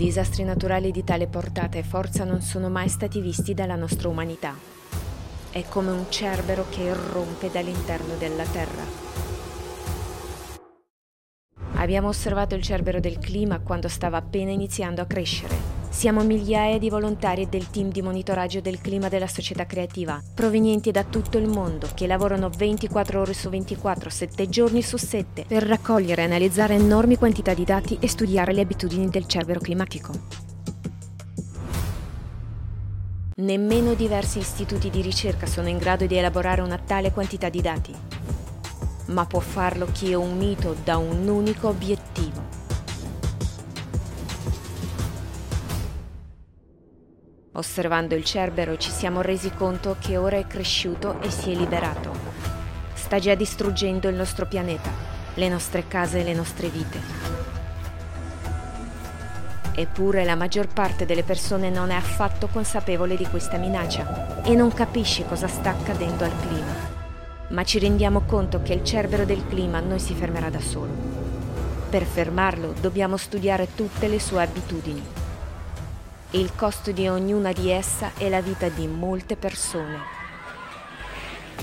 Disastri naturali di tale portata e forza non sono mai stati visti dalla nostra umanità. È come un cerbero che irrompe dall'interno della Terra. Abbiamo osservato il cerbero del clima quando stava appena iniziando a crescere. Siamo migliaia di volontari del team di monitoraggio del clima della società creativa, provenienti da tutto il mondo, che lavorano 24 ore su 24, 7 giorni su 7, per raccogliere e analizzare enormi quantità di dati e studiare le abitudini del cerbero climatico. Nemmeno diversi istituti di ricerca sono in grado di elaborare una tale quantità di dati, ma può farlo chi è unito da un unico obiettivo Osservando il cerbero ci siamo resi conto che ora è cresciuto e si è liberato. Sta già distruggendo il nostro pianeta, le nostre case e le nostre vite. Eppure la maggior parte delle persone non è affatto consapevole di questa minaccia e non capisce cosa sta accadendo al clima. Ma ci rendiamo conto che il cerbero del clima non si fermerà da solo. Per fermarlo dobbiamo studiare tutte le sue abitudini il costo di ognuna di essa è la vita di molte persone.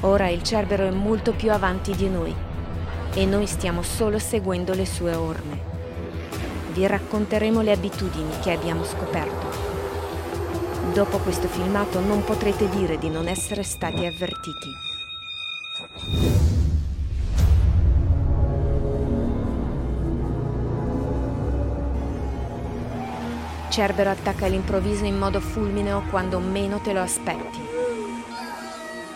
Ora il cerbero è molto più avanti di noi e noi stiamo solo seguendo le sue orme. Vi racconteremo le abitudini che abbiamo scoperto. Dopo questo filmato non potrete dire di non essere stati avvertiti. Cerbero attacca all'improvviso in modo fulmineo quando meno te lo aspetti.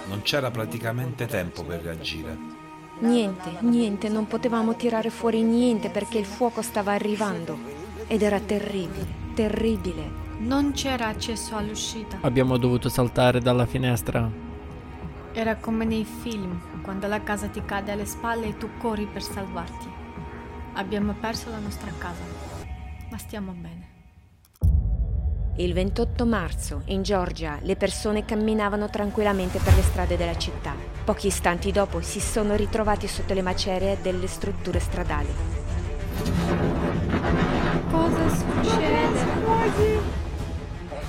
Non c'era praticamente tempo per reagire. Niente, niente, non potevamo tirare fuori niente perché il fuoco stava arrivando. Ed era terribile, terribile. Non c'era accesso all'uscita. Abbiamo dovuto saltare dalla finestra. Era come nei film, quando la casa ti cade alle spalle e tu corri per salvarti. Abbiamo perso la nostra casa, ma stiamo bene. Il 28 marzo, in Georgia, le persone camminavano tranquillamente per le strade della città. Pochi istanti dopo si sono ritrovati sotto le macerie delle strutture stradali. Cosa succede?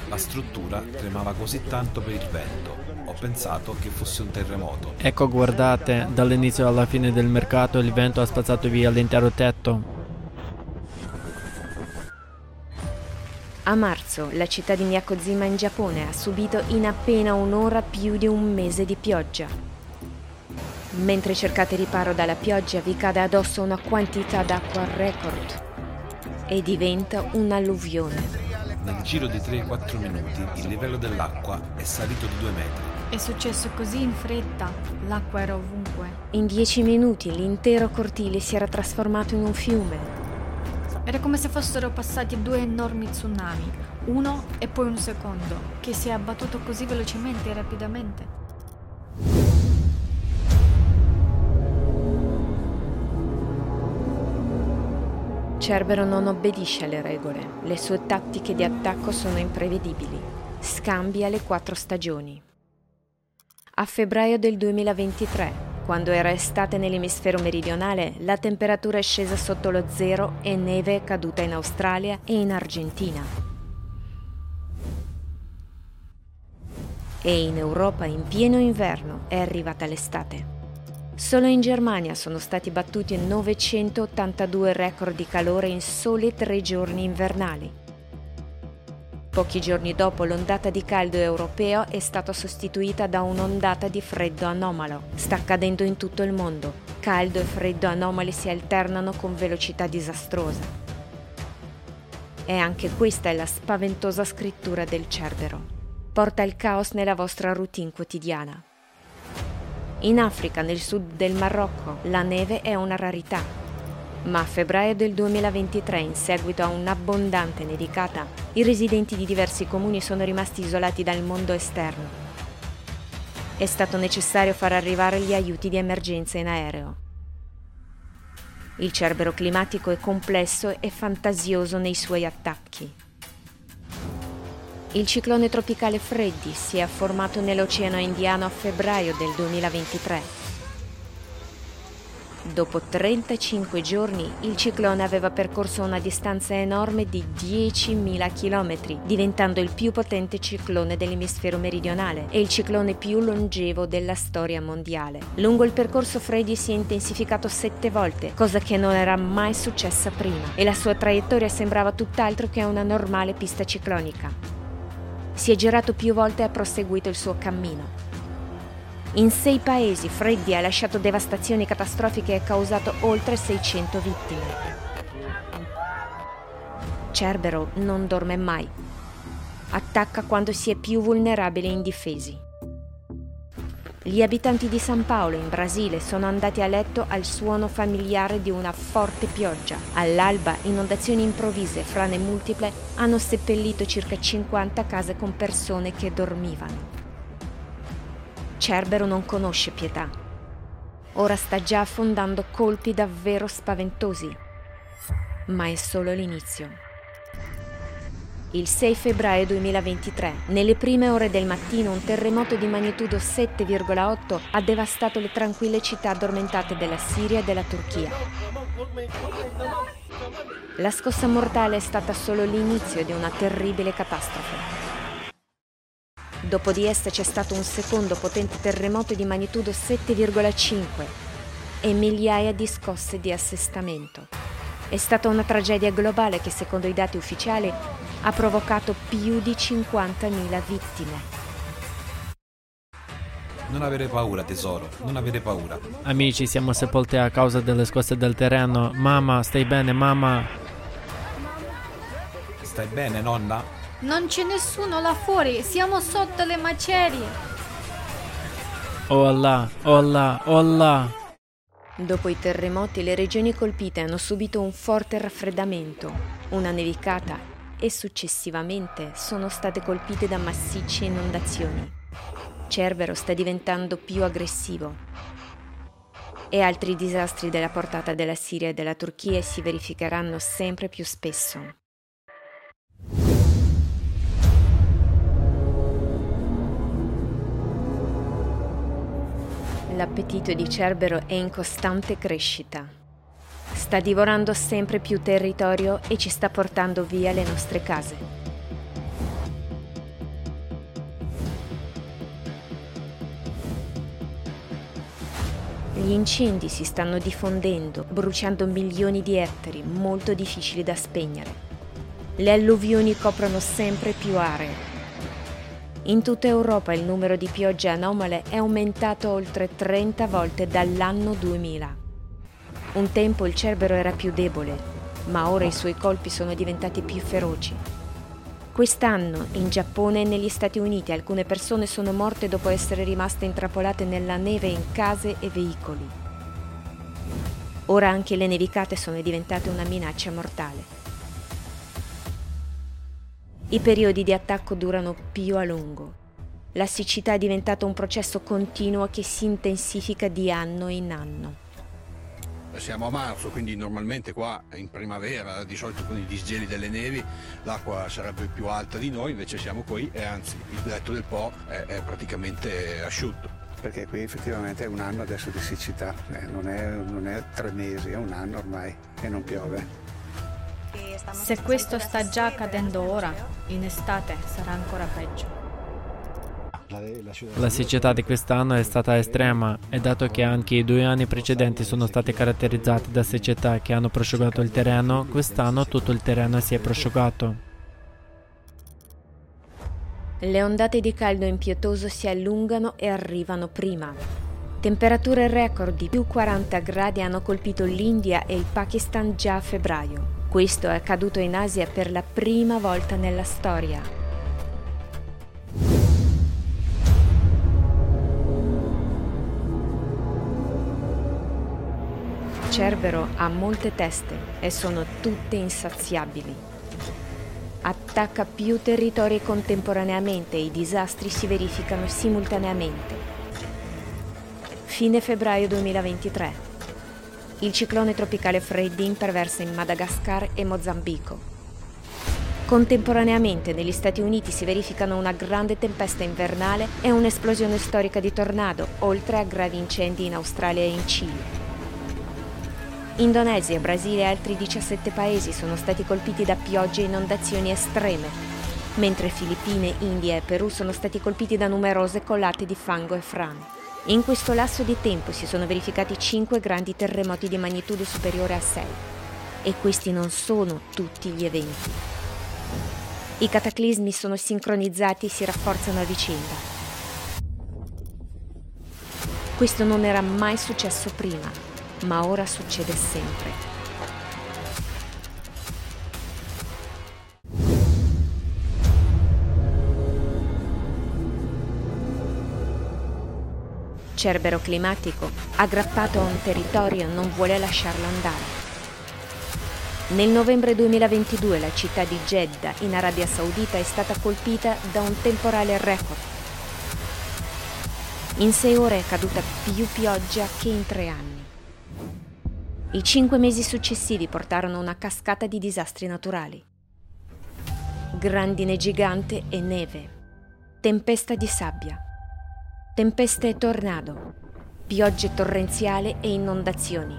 La struttura tremava così tanto per il vento. Ho pensato che fosse un terremoto. Ecco, guardate, dall'inizio alla fine del mercato il vento ha spazzato via l'intero tetto. A marzo la città di Miyako-zima in Giappone ha subito in appena un'ora più di un mese di pioggia. Mentre cercate riparo dalla pioggia vi cade addosso una quantità d'acqua record e diventa un'alluvione. Nel giro di 3-4 minuti il livello dell'acqua è salito di 2 metri. È successo così in fretta, l'acqua era ovunque. In 10 minuti l'intero cortile si era trasformato in un fiume. Era come se fossero passati due enormi tsunami, uno e poi un secondo, che si è abbattuto così velocemente e rapidamente. Cerbero non obbedisce alle regole, le sue tattiche di attacco sono imprevedibili. Scambia le quattro stagioni. A febbraio del 2023 quando era estate nell'emisfero meridionale, la temperatura è scesa sotto lo zero e neve è caduta in Australia e in Argentina. E in Europa in pieno inverno è arrivata l'estate. Solo in Germania sono stati battuti 982 record di calore in soli tre giorni invernali. Pochi giorni dopo l'ondata di caldo europeo è stata sostituita da un'ondata di freddo anomalo. Sta accadendo in tutto il mondo. Caldo e freddo anomali si alternano con velocità disastrosa. E anche questa è la spaventosa scrittura del Cerbero. Porta il caos nella vostra routine quotidiana. In Africa, nel sud del Marocco, la neve è una rarità ma a febbraio del 2023, in seguito a un'abbondante nevicata, i residenti di diversi comuni sono rimasti isolati dal mondo esterno. È stato necessario far arrivare gli aiuti di emergenza in aereo. Il cerbero climatico è complesso e fantasioso nei suoi attacchi. Il ciclone tropicale Freddy si è formato nell'Oceano Indiano a febbraio del 2023 Dopo 35 giorni il ciclone aveva percorso una distanza enorme di 10.000 km, diventando il più potente ciclone dell'emisfero meridionale e il ciclone più longevo della storia mondiale. Lungo il percorso Freddy si è intensificato sette volte, cosa che non era mai successa prima, e la sua traiettoria sembrava tutt'altro che una normale pista ciclonica. Si è girato più volte e ha proseguito il suo cammino. In sei paesi Freddy ha lasciato devastazioni catastrofiche e causato oltre 600 vittime. Cerbero non dorme mai. Attacca quando si è più vulnerabili e indifesi. Gli abitanti di San Paolo, in Brasile, sono andati a letto al suono familiare di una forte pioggia. All'alba, inondazioni improvvise, frane multiple, hanno seppellito circa 50 case con persone che dormivano. Cerbero non conosce pietà. Ora sta già affondando colpi davvero spaventosi. Ma è solo l'inizio. Il 6 febbraio 2023, nelle prime ore del mattino, un terremoto di magnitudo 7,8 ha devastato le tranquille città addormentate della Siria e della Turchia. La scossa mortale è stata solo l'inizio di una terribile catastrofe. Dopo di essa c'è stato un secondo potente terremoto di magnitudo 7,5 e migliaia di scosse di assestamento. È stata una tragedia globale che, secondo i dati ufficiali, ha provocato più di 50.000 vittime. Non avere paura, tesoro, non avere paura. Amici, siamo sepolti a causa delle scosse del terreno. Mamma, stai bene, mamma? Stai bene, nonna? Non c'è nessuno là fuori, siamo sotto le macerie. Oh Allah, oh Allah, oh Allah. Dopo i terremoti le regioni colpite hanno subito un forte raffreddamento, una nevicata e successivamente sono state colpite da massicce inondazioni. Cerbero sta diventando più aggressivo e altri disastri della portata della Siria e della Turchia si verificheranno sempre più spesso. L'appetito di Cerbero è in costante crescita. Sta divorando sempre più territorio e ci sta portando via le nostre case. Gli incendi si stanno diffondendo, bruciando milioni di ettari, molto difficili da spegnere. Le alluvioni coprono sempre più aree in tutta Europa il numero di piogge anomale è aumentato oltre 30 volte dall'anno 2000. Un tempo il Cerbero era più debole, ma ora i suoi colpi sono diventati più feroci. Quest'anno in Giappone e negli Stati Uniti alcune persone sono morte dopo essere rimaste intrappolate nella neve in case e veicoli. Ora anche le nevicate sono diventate una minaccia mortale. I periodi di attacco durano più a lungo. La siccità è diventata un processo continuo che si intensifica di anno in anno. Siamo a marzo, quindi normalmente qua in primavera, di solito con i disgeli delle nevi, l'acqua sarebbe più alta di noi, invece siamo qui e anzi il letto del Po è, è praticamente asciutto. Perché qui effettivamente è un anno adesso di siccità, eh, non, è, non è tre mesi, è un anno ormai e non piove. Se questo sta già accadendo ora, in estate sarà ancora peggio. La siccità di quest'anno è stata estrema e dato che anche i due anni precedenti sono stati caratterizzati da siccità che hanno prosciugato il terreno, quest'anno tutto il terreno si è prosciugato. Le ondate di caldo impietoso si allungano e arrivano prima. Temperature record di più 40 gradi hanno colpito l'India e il Pakistan già a febbraio. Questo è accaduto in Asia per la prima volta nella storia. Cerbero ha molte teste e sono tutte insaziabili. Attacca più territori contemporaneamente e i disastri si verificano simultaneamente. Fine febbraio 2023 il ciclone tropicale Freddy imperversa in Madagascar e Mozambico. Contemporaneamente negli Stati Uniti si verificano una grande tempesta invernale e un'esplosione storica di tornado, oltre a gravi incendi in Australia e in Cile. Indonesia, Brasile e altri 17 paesi sono stati colpiti da piogge e inondazioni estreme, mentre Filippine, India e Perù sono stati colpiti da numerose colate di fango e frane. In questo lasso di tempo si sono verificati 5 grandi terremoti di magnitudo superiore a 6 e questi non sono tutti gli eventi. I cataclismi sono sincronizzati e si rafforzano a vicenda. Questo non era mai successo prima, ma ora succede sempre. Cerbero climatico, aggrappato a un territorio, non vuole lasciarlo andare. Nel novembre 2022 la città di Jeddah in Arabia Saudita è stata colpita da un temporale record in sei ore è caduta più pioggia che in tre anni. I cinque mesi successivi portarono una cascata di disastri naturali. Grandine gigante e neve, tempesta di sabbia, tempeste e tornado, piogge torrenziali e inondazioni.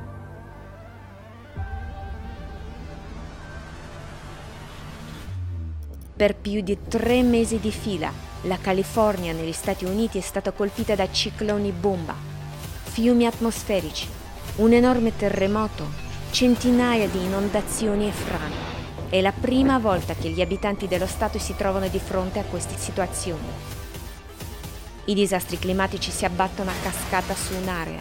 Per più di tre mesi di fila la California negli Stati Uniti è stata colpita da cicloni bomba, fiumi atmosferici, un enorme terremoto, centinaia di inondazioni e frane. È la prima volta che gli abitanti dello Stato si trovano di fronte a queste situazioni. I disastri climatici si abbattono a cascata su un'area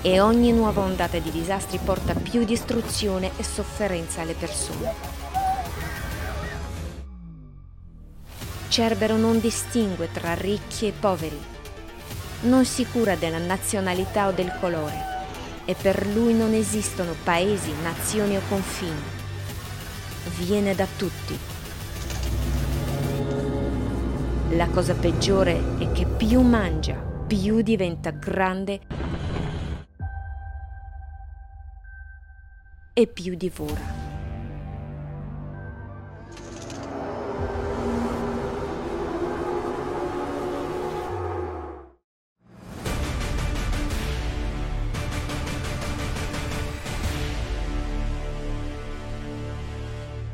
e ogni nuova ondata di disastri porta più distruzione e sofferenza alle persone. Cerbero non distingue tra ricchi e poveri, non si cura della nazionalità o del colore e per lui non esistono paesi, nazioni o confini. Viene da tutti. La cosa peggiore è che più mangia, più diventa grande e più divora.